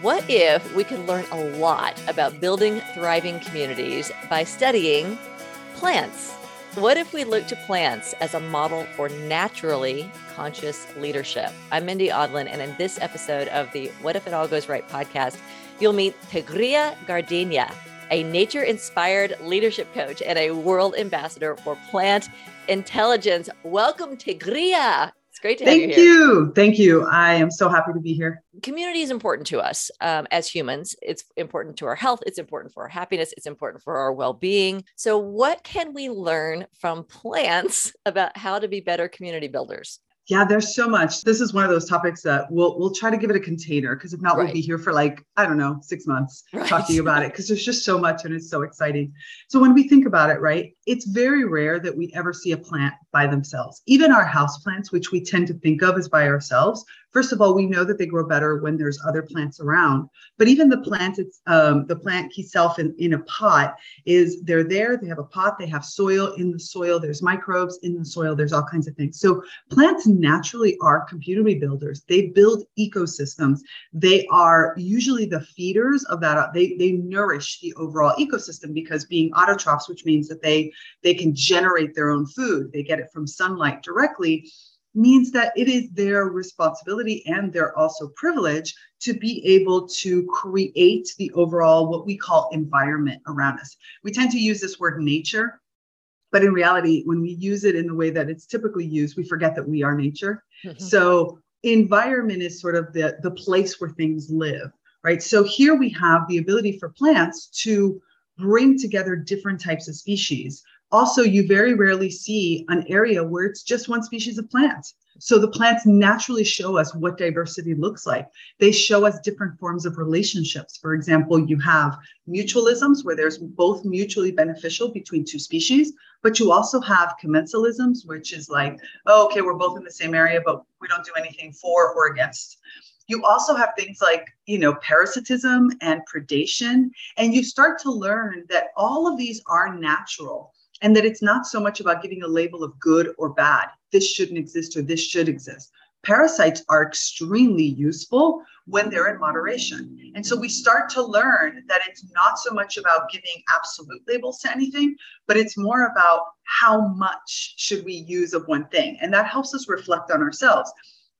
What if we could learn a lot about building thriving communities by studying plants? What if we look to plants as a model for naturally conscious leadership? I'm Mindy Audlin, and in this episode of the What If It All Goes Right podcast, you'll meet Tigrilla Gardenia, a nature inspired leadership coach and a world ambassador for plant intelligence. Welcome, Tigrilla. It's great to Thank have you. you. Thank you. I am so happy to be here. Community is important to us um, as humans. It's important to our health. It's important for our happiness. It's important for our well being. So, what can we learn from plants about how to be better community builders? Yeah, there's so much. This is one of those topics that we'll we'll try to give it a container because if not, Right. we'll be here for like I don't know six months Right. talking about it because there's just so much and it's so exciting. So when we think about it, right, it's very rare that we ever see a plant by themselves. Even our house plants, which we tend to think of as by ourselves. First of all, we know that they grow better when there's other plants around. But even the plant, it's um, the plant itself in, in a pot is they're there. They have a pot. They have soil in the soil. There's microbes in the soil. There's all kinds of things. So plants naturally are community builders. They build ecosystems. They are usually the feeders of that. They they nourish the overall ecosystem because being autotrophs, which means that they they can generate their own food. They get it from sunlight directly means that it is their responsibility and their also privilege to be able to create the overall what we call environment around us. We tend to use this word nature, but in reality, when we use it in the way that it's typically used, we forget that we are nature. Mm-hmm. So environment is sort of the, the place where things live, right? So here we have the ability for plants to bring together different types of species. Also, you very rarely see an area where it's just one species of plant. So the plants naturally show us what diversity looks like. They show us different forms of relationships. For example, you have mutualisms where there's both mutually beneficial between two species, but you also have commensalisms, which is like, oh, okay, we're both in the same area, but we don't do anything for or against. You also have things like, you know, parasitism and predation. And you start to learn that all of these are natural and that it's not so much about giving a label of good or bad. This shouldn't exist or this should exist. Parasites are extremely useful when they're in moderation. And so we start to learn that it's not so much about giving absolute labels to anything, but it's more about how much should we use of one thing. And that helps us reflect on ourselves.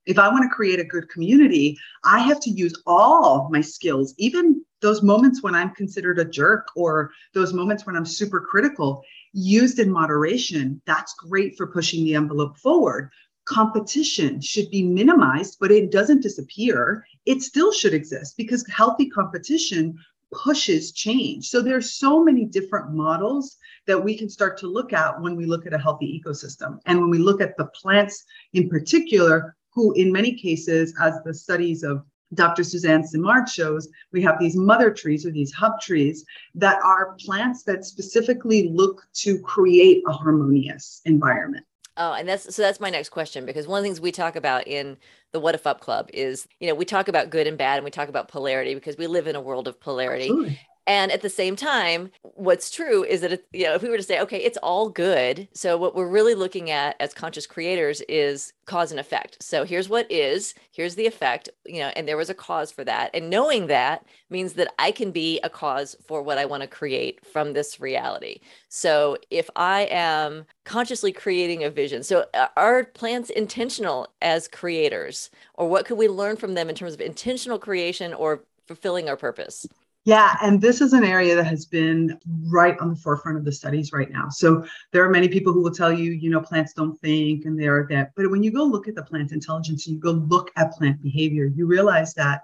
If I want to create a good community, I have to use all my skills, even those moments when I'm considered a jerk or those moments when I'm super critical, used in moderation. That's great for pushing the envelope forward. Competition should be minimized, but it doesn't disappear. It still should exist because healthy competition pushes change. So there's so many different models that we can start to look at when we look at a healthy ecosystem. And when we look at the plants in particular, who in many cases, as the studies of Dr. Suzanne Simard shows, we have these mother trees or these hub trees that are plants that specifically look to create a harmonious environment. Oh, and that's so that's my next question because one of the things we talk about in the What If Up Club is, you know, we talk about good and bad and we talk about polarity because we live in a world of polarity. Absolutely. And at the same time, what's true is that, you know, if we were to say, okay, it's all good. So what we're really looking at as conscious creators is cause and effect. So here's what is, here's the effect, you know, and there was a cause for that. And knowing that means that I can be a cause for what I want to create from this reality. So if I am consciously creating a vision, so are plants intentional as creators, or what could we learn from them in terms of intentional creation or fulfilling our purpose? Yeah, and this is an area that has been right on the forefront of the studies right now. So there are many people who will tell you, you know, plants don't think and they're that. But when you go look at the plant intelligence, and you go look at plant behavior, you realize that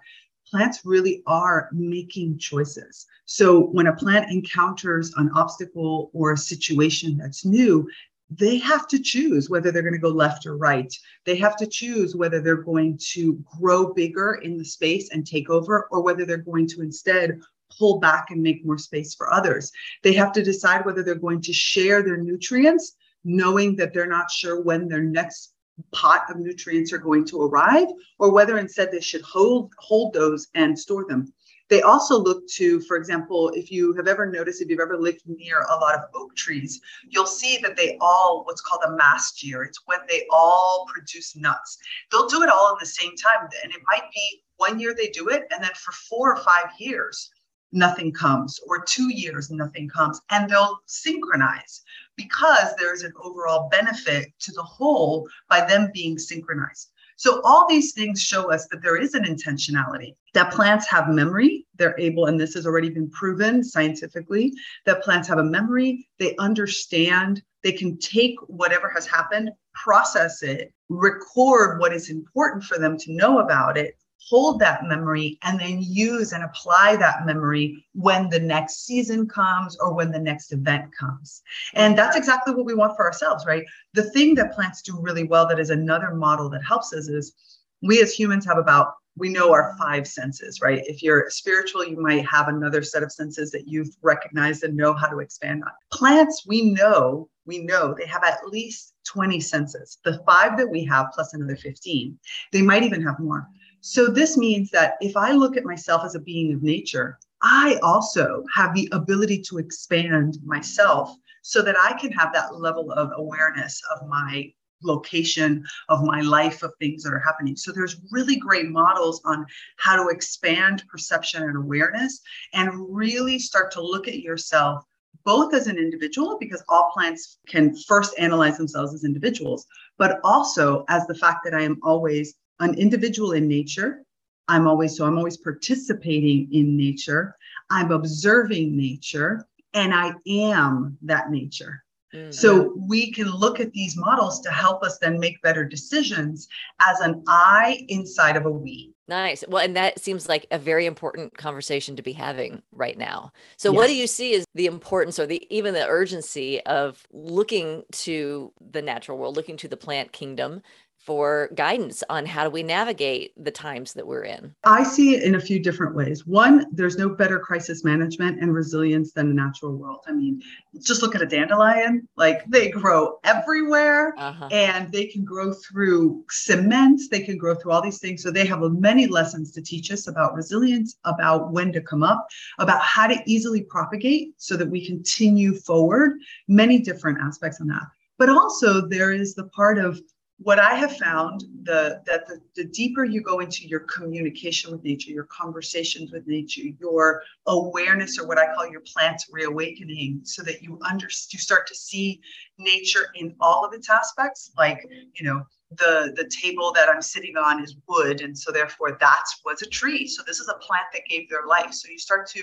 plants really are making choices. So when a plant encounters an obstacle or a situation that's new, they have to choose whether they're going to go left or right. They have to choose whether they're going to grow bigger in the space and take over, or whether they're going to instead pull back and make more space for others. They have to decide whether they're going to share their nutrients, knowing that they're not sure when their next pot of nutrients are going to arrive, or whether instead they should hold hold those and store them. They also look to, for example, if you have ever noticed, if you've ever lived near a lot of oak trees, you'll see that they all, what's called a mast year, it's when they all produce nuts. They'll do it all in the same time. And it might be one year they do it, and then for four or five years, nothing comes, or two years, nothing comes. And they'll synchronize because there's an overall benefit to the whole by them being synchronized. So all these things show us that there is an intentionality, that plants have memory. They're able, and this has already been proven scientifically, that plants have a memory. They understand, they can take whatever has happened, process it, record what is important for them to know about it, hold that memory and then use and apply that memory when the next season comes or when the next event comes. And that's exactly what we want for ourselves, right? The thing that plants do really well, that is another model that helps us, is we as humans have about we know our five senses, right? If you're spiritual, you might have another set of senses that you've recognized and know how to expand on. Plants, we know, we know they have at least 20 senses. The five that we have plus another 15. They might even have more. So this means that if I look at myself as a being of nature, I also have the ability to expand myself so that I can have that level of awareness of my location of my life of things that are happening. So there's really great models on how to expand perception and awareness and really start to look at yourself both as an individual because all plants can first analyze themselves as individuals, but also as the fact that I am always an individual in nature. I'm always so I'm always participating in nature. I'm observing nature and I am that nature. Mm-hmm. So we can look at these models to help us then make better decisions as an I inside of a we. Nice. Well, and that seems like a very important conversation to be having right now. So, yes. what do you see as the importance or the even the urgency of looking to the natural world, looking to the plant kingdom for guidance on how do we navigate the times that we're in? I see it in a few different ways. One, there's no better crisis management and resilience than the natural world. I mean, just look at a dandelion, like they grow everywhere uh-huh. and they can grow through cement, they can grow through all these things. So they have many lessons to teach us about resilience, about when to come up, about how to easily propagate so that we continue forward, many different aspects on that. But also, there is the part of what I have found the, that the, the deeper you go into your communication with nature, your conversations with nature, your awareness, or what I call your plants reawakening, so that you under you start to see nature in all of its aspects, like you know the the table that I'm sitting on is wood, and so therefore that's was a tree. So this is a plant that gave their life. So you start to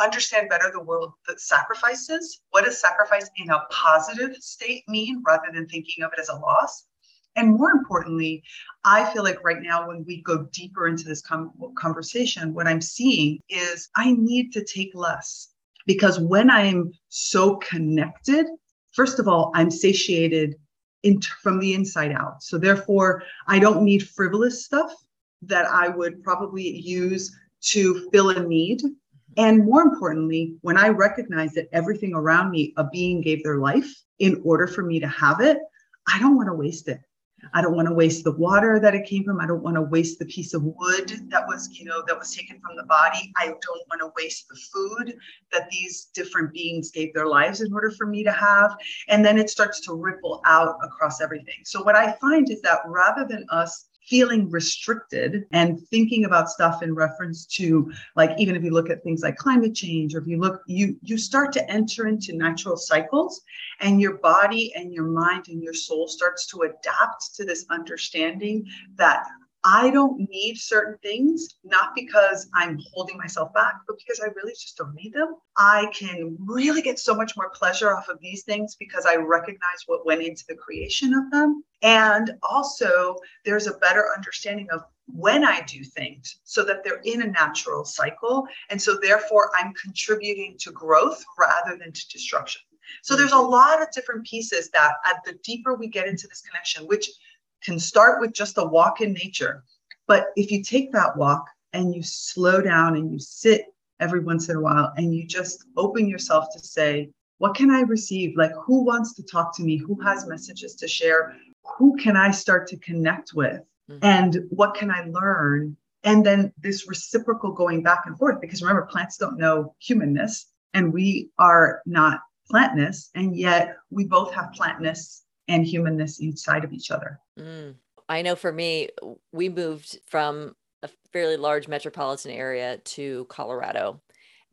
understand better the world that sacrifices. What does sacrifice in a positive state mean rather than thinking of it as a loss? And more importantly, I feel like right now, when we go deeper into this com- conversation, what I'm seeing is I need to take less because when I'm so connected, first of all, I'm satiated in, from the inside out. So therefore, I don't need frivolous stuff that I would probably use to fill a need. Mm-hmm. And more importantly, when I recognize that everything around me, a being gave their life in order for me to have it, I don't want to waste it. I don't want to waste the water that it came from. I don't want to waste the piece of wood that was, you know, that was taken from the body. I don't want to waste the food that these different beings gave their lives in order for me to have. And then it starts to ripple out across everything. So what I find is that rather than us feeling restricted and thinking about stuff in reference to like even if you look at things like climate change or if you look you you start to enter into natural cycles and your body and your mind and your soul starts to adapt to this understanding that I don't need certain things, not because I'm holding myself back, but because I really just don't need them. I can really get so much more pleasure off of these things because I recognize what went into the creation of them. And also, there's a better understanding of when I do things so that they're in a natural cycle. And so, therefore, I'm contributing to growth rather than to destruction. So, there's a lot of different pieces that, at the deeper we get into this connection, which can start with just a walk in nature. But if you take that walk and you slow down and you sit every once in a while and you just open yourself to say, what can I receive? Like, who wants to talk to me? Who has messages to share? Who can I start to connect with? Mm-hmm. And what can I learn? and then this reciprocal going back and forth because remember plants don't know humanness and we are not plantness and yet we both have plantness and humanness inside of each other mm. i know for me we moved from a fairly large metropolitan area to colorado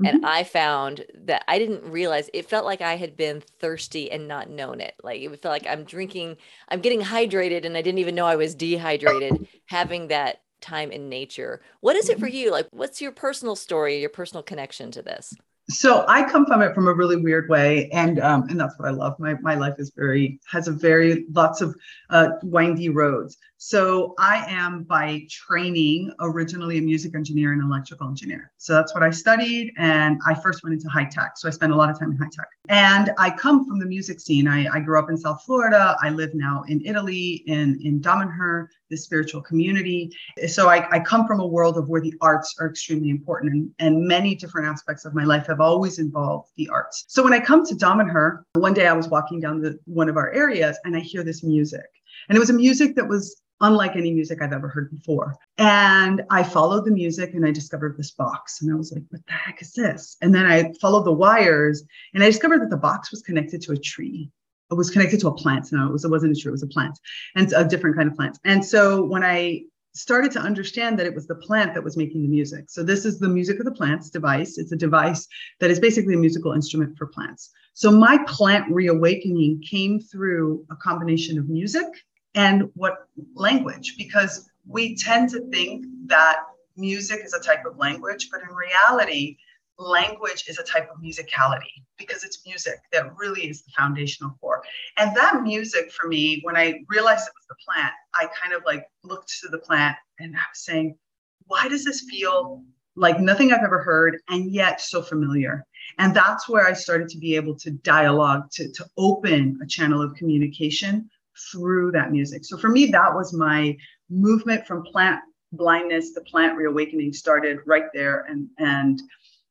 Mm-hmm. And I found that I didn't realize it felt like I had been thirsty and not known it. Like it would felt like I'm drinking, I'm getting hydrated and I didn't even know I was dehydrated having that time in nature. What is it for mm-hmm. you? Like, what's your personal story, your personal connection to this? So I come from it from a really weird way, and um, and that's what I love. My my life is very has a very lots of uh, windy roads. So I am by training originally a music engineer and electrical engineer. So that's what I studied, and I first went into high tech. So I spent a lot of time in high tech, and I come from the music scene. I, I grew up in South Florida. I live now in Italy, in in Damanhur, the spiritual community. So I, I come from a world of where the arts are extremely important, and, and many different aspects of my life have always involved the arts. So when I come to Damanhur, one day I was walking down the one of our areas and I hear this music. And it was a music that was unlike any music I've ever heard before. And I followed the music and I discovered this box. And I was like, what the heck is this? And then I followed the wires and I discovered that the box was connected to a tree. It was connected to a plant. No, it, was, it wasn't a tree, it was a plant and a different kind of plant. And so when I started to understand that it was the plant that was making the music. So this is the music of the plants device. It's a device that is basically a musical instrument for plants. So my plant reawakening came through a combination of music and what language because we tend to think that music is a type of language, but in reality, language is a type of musicality because it's music that really is the foundational core. And that music for me, when I realized it was the plant, I kind of like looked to the plant and I was saying, why does this feel like nothing I've ever heard and yet so familiar? And that's where I started to be able to dialogue, to, to open a channel of communication through that music. So for me, that was my movement from plant blindness to plant reawakening started right there. And and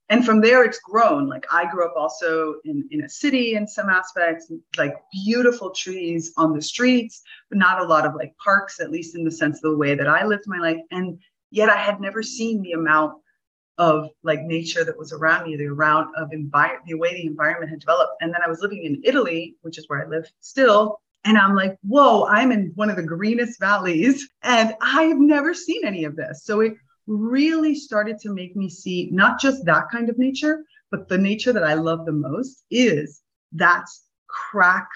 and from there it's grown. Like I grew up also in, in a city in some aspects, like beautiful trees on the streets, but not a lot of like parks, at least in the sense of the way that I lived my life. And yet I had never seen the amount of like nature that was around me, the around of environment, the way the environment had developed. And then I was living in Italy, which is where I live still. And I'm like, whoa, I'm in one of the greenest valleys and I've never seen any of this. So it really started to make me see not just that kind of nature, but the nature that I love the most is that crack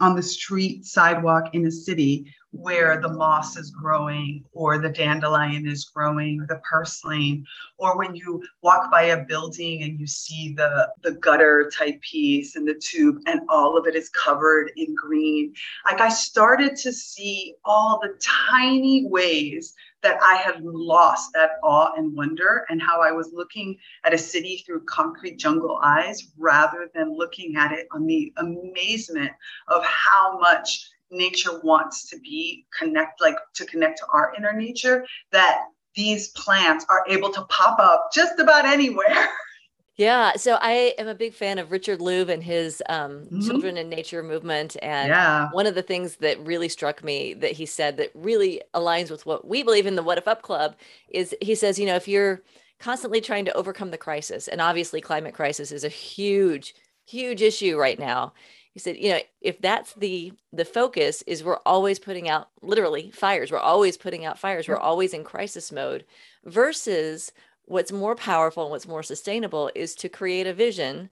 on the street sidewalk in a city where the moss is growing or the dandelion is growing the purslane or when you walk by a building and you see the the gutter type piece and the tube and all of it is covered in green. Like i started to see all the tiny ways that I had lost that awe and wonder, and how I was looking at a city through concrete jungle eyes rather than looking at it on the amazement of how much nature wants to be connect like to connect to our inner nature that these plants are able to pop up just about anywhere Yeah, so I am a big fan of Richard Louv and his um, mm-hmm. Children in Nature movement. And yeah. one of the things that really struck me that he said that really aligns with what we believe in the What If Up Club is he says, you know, if you're constantly trying to overcome the crisis, and obviously climate crisis is a huge, huge issue right now. He said, you know, if that's the the focus is we're always putting out literally fires, we're always putting out fires, we're always in crisis mode versus what's more powerful and what's more sustainable is to create a vision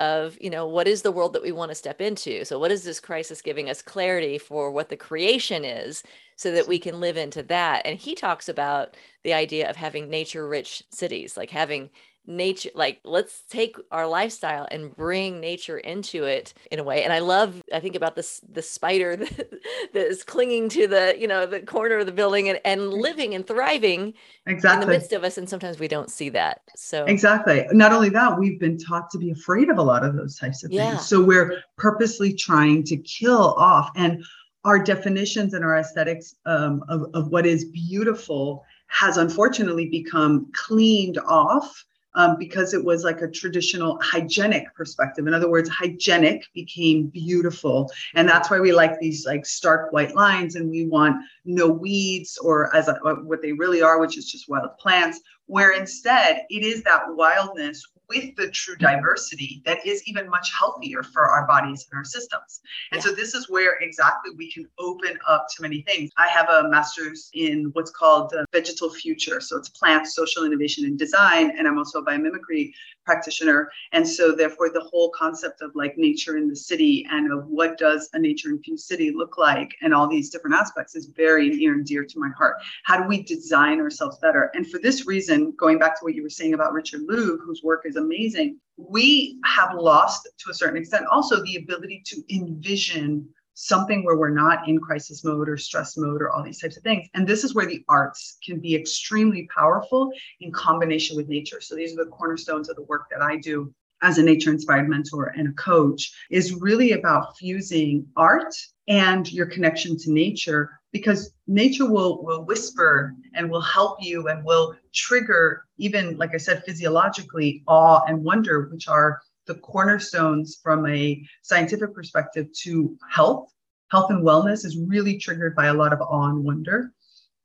of you know what is the world that we want to step into? So what is this crisis giving us clarity for what the creation is so that we can live into that? And he talks about the idea of having nature rich cities like having nature like let's take our lifestyle and bring nature into it in a way. And i love i think about this the spider that, that is clinging to the you know the corner of the building and, and living and thriving exactly in the midst of us and sometimes we don't see that. So exactly. Not only that we've been taught to be afraid of a lot of those types of yeah. things so we're purposely trying to kill off and our definitions and our aesthetics um, of, of what is beautiful has unfortunately become cleaned off um, because it was like a traditional hygienic perspective. In other words, hygienic became beautiful. And that's why we like these like stark white lines and we want no weeds or as a, what they really are, which is just wild plants, where instead it is that wildness with the true diversity that is even much healthier for our bodies and our systems. And yeah. so this is where exactly we can open up to many things. I have a master's in what's called the vegetal future. So it's plants, social innovation and design. And I'm also a biomimicry practitioner. And so therefore the whole concept of like nature in the city and of what does a nature infused city look like and all these different aspects is very near and dear to my heart. How do we design ourselves better? And for this reason, going back to what you were saying about Richard Louv, whose work is amazing, we have lost to a certain extent also the ability to envision something where we're not in crisis mode or stress mode or all these types of things. And this is where the arts can be extremely powerful in combination with nature. So these are the cornerstones of the work that I do as a nature inspired mentor and a coach is really about fusing art and your connection to nature because nature will will whisper and will help you and will trigger even like i said physiologically awe and wonder which are the cornerstones from a scientific perspective to health. Health and wellness is really triggered by a lot of awe and wonder.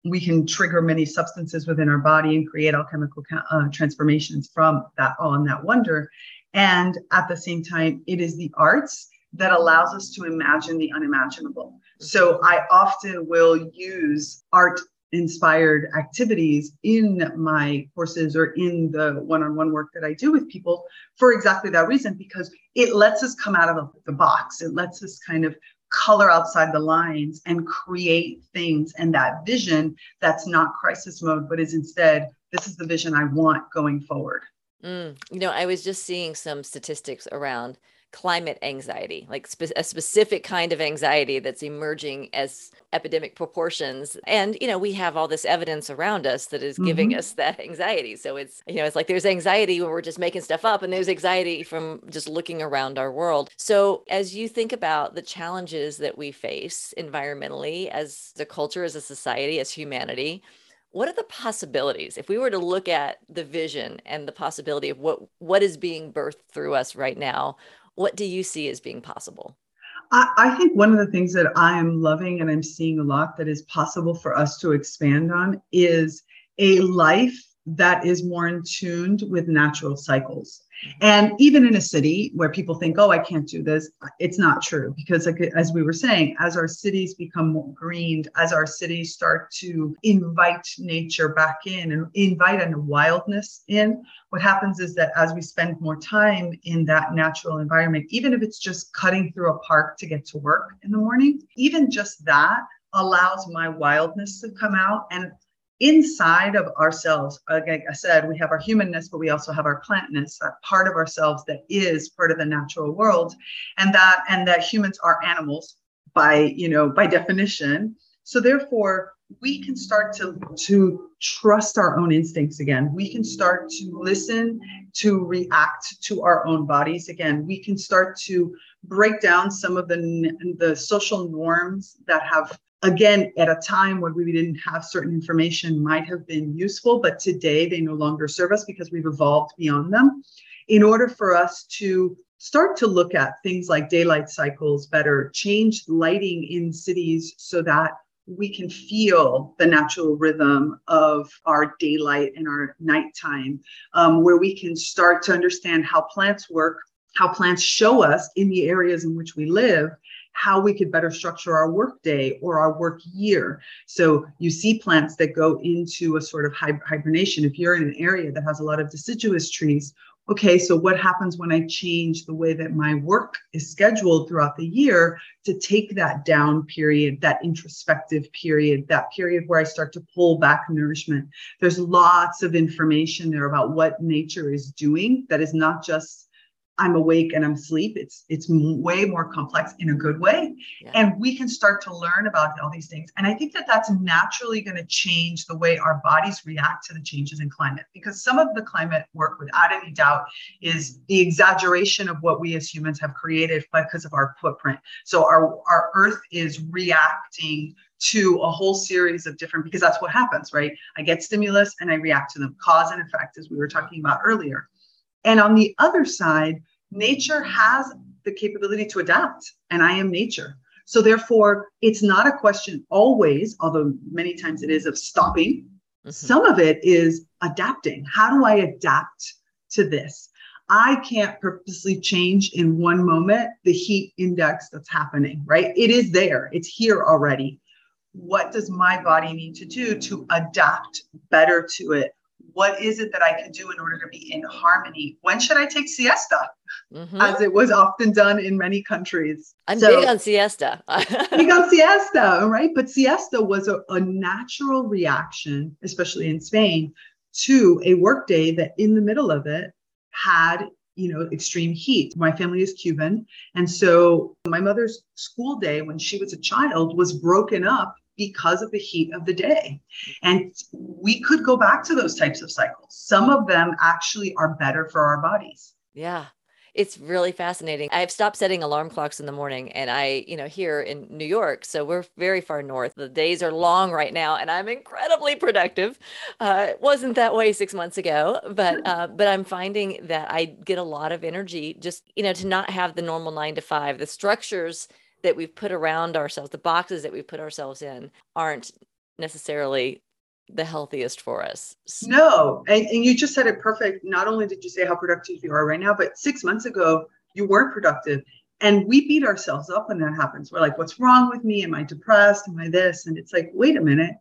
We can trigger many substances within our body and create alchemical uh, transformations from that awe and that wonder. And at the same time, it is the arts that allows us to imagine the unimaginable. So I often will use art inspired activities in my courses or in the one-on-one work that I do with people for exactly that reason because it lets us come out of the box. It lets us kind of color outside the lines and create things. And that vision that's not crisis mode but is instead this is the vision I want going forward mm, you know I was just seeing some statistics around climate anxiety, like spe- a specific kind of anxiety that's emerging as epidemic proportions. And, you know, we have all this evidence around us that is giving mm-hmm. us that anxiety. So it's, you know, it's like there's anxiety when we're just making stuff up, and there's anxiety from just looking around our world. So as you think about the challenges that we face environmentally as a culture, as a society, as humanity, what are the possibilities if we were to look at the vision and the possibility of what what is being birthed through us right now what do you see as being possible? I, I think one of the things that I am loving and I'm seeing a lot that is possible for us to expand on is a life that is more in tuned with natural cycles. And even in a city where people think, oh, I can't do this, it's not true. Because, like, as we were saying, as our cities become more greened, as our cities start to invite nature back in and invite a wildness in, what happens is that as we spend more time in that natural environment, even if it's just cutting through a park to get to work in the morning, even just that allows my wildness to come out and inside of ourselves, like I said, we have our humanness, but we also have our plantness, that part of ourselves that is part of the natural world, and that and that humans are animals by you know by definition. So therefore, we can start to to trust our own instincts again. We can start to listen, to react to our own bodies again. We can start to break down some of the the social norms that have again, at a time when we didn't have certain information might have been useful, but today they no longer serve us because we've evolved beyond them. In order for us to start to look at things like daylight cycles better, change lighting in cities so that we can feel the natural rhythm of our daylight and our nighttime, um, where we can start to understand how plants work, how plants show us in the areas in which we live, how we could better structure our work day or our work year. So you see plants that go into a sort of hibernation. If you're in an area that has a lot of deciduous trees, okay, so what happens when I change the way that my work is scheduled throughout the year to take that down period, that introspective period, that period where I start to pull back nourishment? There's lots of information there about what nature is doing that is not just I'm awake and I'm asleep. It's it's way more complex in a good way, yeah. and we can start to learn about all these things. And I think that that's naturally going to change the way our bodies react to the changes in climate. Because some of the climate work, without any doubt, is the exaggeration of what we as humans have created because of our footprint. So our our Earth is reacting to a whole series of different because that's what happens, right? I get stimulus and I react to them, cause and effect, as we were talking about earlier. And on the other side, nature has the capability to adapt, and I am nature. So, therefore, it's not a question always, although many times it is, of stopping. Mm-hmm. Some of it is adapting. How do I adapt to this? I can't purposely change in one moment the heat index that's happening, right? It is there, it's here already. What does my body need to do to adapt better to it? What is it that I can do in order to be in harmony? When should I take siesta? Mm-hmm. As it was often done in many countries. I'm so, big on siesta. big on siesta, right? But siesta was a, a natural reaction, especially in Spain, to a workday that in the middle of it had you know extreme heat my family is cuban and so my mother's school day when she was a child was broken up because of the heat of the day. And we could go back to those types of cycles. Some of them actually are better for our bodies. Yeah. It's really fascinating. I've stopped setting alarm clocks in the morning and I, you know, here in New York, so we're very far north. The days are long right now and I'm incredibly productive. Uh, it wasn't that way six months ago, but uh, but I'm finding that I get a lot of energy just, you know, to not have the normal nine to five. The structures that we've put around ourselves, the boxes that we've put ourselves in, aren't necessarily the healthiest for us. No. And, and you just said it perfect. Not only did you say how productive you are right now, but six months ago, you weren't productive. And we beat ourselves up when that happens. We're like, what's wrong with me? Am I depressed? Am I this? And it's like, wait a minute.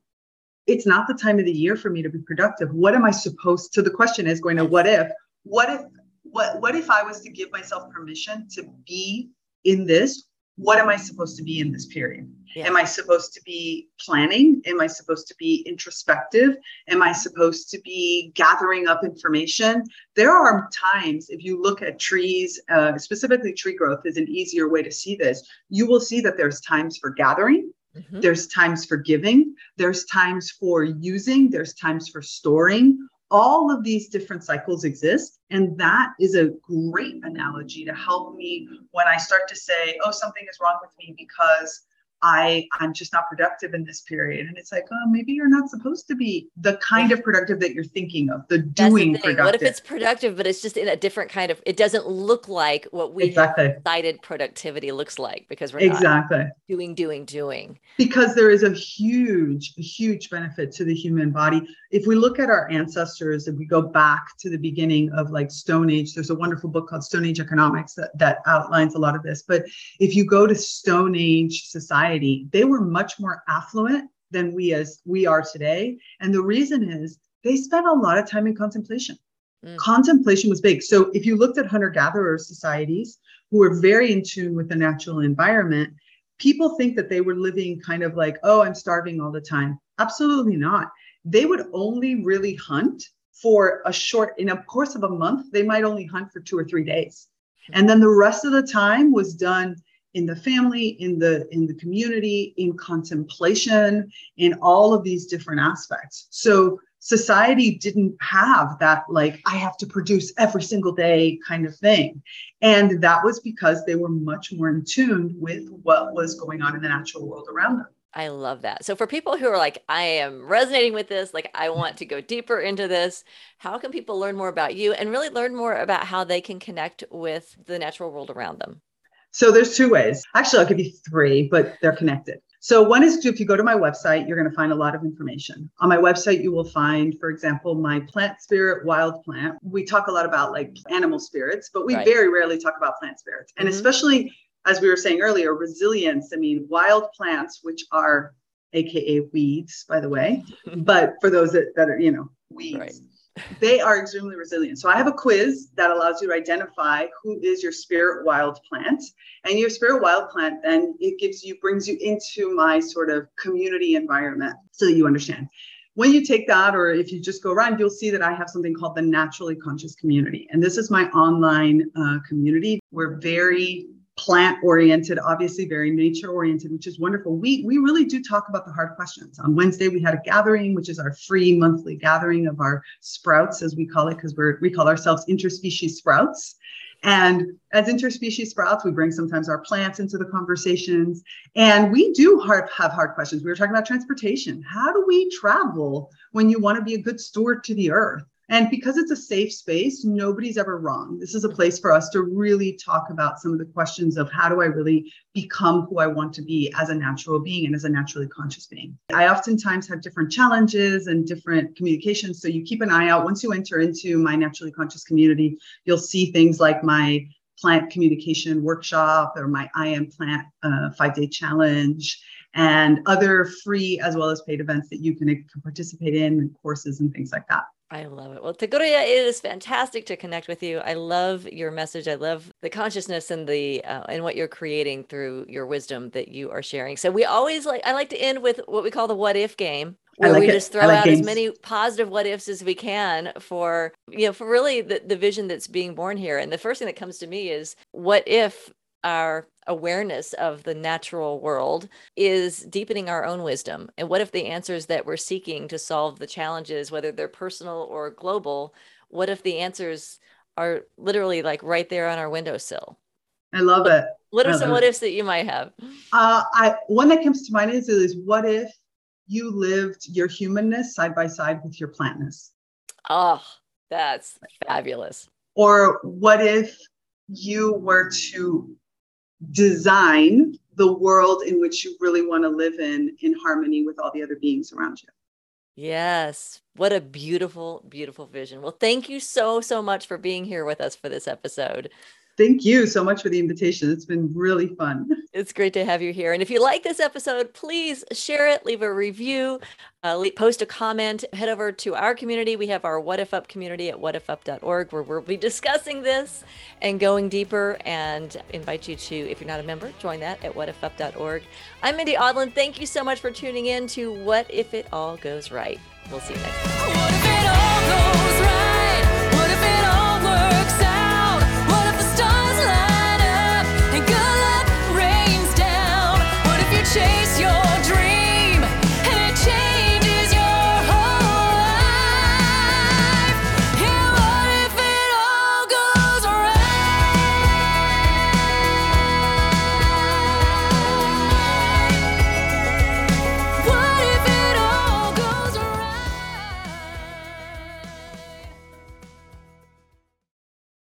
It's not the time of the year for me to be productive. What am I supposed to? The question is going to what if? What if what what if I was to give myself permission to be in this what am I supposed to be in this period? Yeah. Am I supposed to be planning? Am I supposed to be introspective? Am I supposed to be gathering up information? There are times, if you look at trees, uh, specifically tree growth is an easier way to see this. You will see that there's times for gathering, mm-hmm. there's times for giving, there's times for using, there's times for storing all of these different cycles exist. And that is a great analogy to help me when I start to say, oh, something is wrong with me because I I'm just not productive in this period. And it's like, oh, maybe you're not supposed to be the kind of productive that you're thinking of, the doing the productive. What if it's productive, but it's just in a different kind of it doesn't look like what we exactly. decided productivity looks like because we're exactly doing, doing, doing. Because there is a huge, huge benefit to the human body. If we look at our ancestors, if we go back to the beginning of like Stone Age, there's a wonderful book called Stone Age Economics that, that outlines a lot of this. But if you go to Stone Age society, society, they were much more affluent than we as we are today. And the reason is they spent a lot of time in contemplation. Mm. Contemplation was big. So if you looked at hunter-gatherer societies who were very in tune with the natural environment, people think that they were living kind of like, oh, I'm starving all the time. Absolutely not. They would only really hunt for a short, in a course of a month, they might only hunt for two or three days. And then the rest of the time was done in the family in the in the community in contemplation in all of these different aspects so society didn't have that like i have to produce every single day kind of thing and that was because they were much more in tune with what was going on in the natural world around them I love that. So for people who are like, I am resonating with this, like I want to go deeper into this, how can people learn more about you and really learn more about how they can connect with the natural world around them? So there's two ways. Actually, I'll give you three, but they're connected. So one is if you go to my website, you're going to find a lot of information. On my website, you will find, for example, my plant spirit, wild plant. We talk a lot about like animal spirits, but we right. very rarely talk about plant spirits. And mm-hmm. especially as we were saying earlier, resilience. I mean, wild plants, which are AKA weeds, by the way, but for those that, that are, you know, weeds. Right they are extremely resilient. So I have a quiz that allows you to identify who is your spirit wild plant. And your spirit wild plant, then it gives you, brings you into my sort of community environment so that you understand. when you take that, or if you just go around, you'll see that I have something called the Naturally Conscious Community. And this is my online uh, community. We're very plant oriented obviously very nature oriented which is wonderful we we really do talk about the hard questions on wednesday we had a gathering which is our free monthly gathering of our sprouts as we call it because we're we call ourselves interspecies sprouts and as interspecies sprouts, we bring sometimes our plants into the conversations. And we do hard, have hard questions. We were talking about transportation. How do we travel when you want to be a good steward to the earth? And because it's a safe space, nobody's ever wrong. This is a place for us to really talk about some of the questions of how do I really become who I want to be as a natural being and as a naturally conscious being. I oftentimes have different challenges and different communications. So you keep an eye out. Once you enter into my naturally conscious community, you'll see things like my plant communication workshop or my I am plant uh, five day challenge and other free as well as paid events that you can participate in and courses and things like that. I love it. Well, Tigrilla, it is fantastic to connect with you. I love your message. I love the consciousness and the uh, and what you're creating through your wisdom that you are sharing. So we always like I like to end with what we call the what if game, where like we it. just throw like out games. as many positive what ifs as we can for you know for really the, the vision that's being born here. And the first thing that comes to me is what if our awareness of the natural world is deepening our own wisdom. And what if the answers that we're seeking to solve the challenges, whether they're personal or global, what if the answers are literally like right there on our windowsill? I love it. What are some what ifs that you might have? Uh, I one that comes to mind is, is what if you lived your humanness side by side with your plantness? Oh, that's fabulous. Or what if you were to design the world in which you really want to live in in harmony with all the other beings around you. Yes. What a beautiful beautiful vision. Well thank you so so much for being here with us for this episode Thank you so much for the invitation. It's been really fun. It's great to have you here. And if you like this episode, please share it, leave a review, uh, post a comment, head over to our community. We have our What If Up community at whatifup.org where we'll be discussing this and going deeper and invite you to, if you're not a member, join that at whatifup.org. I'm Mindy Audlin. Thank you so much for tuning in to What If It All Goes Right. We'll see you next time.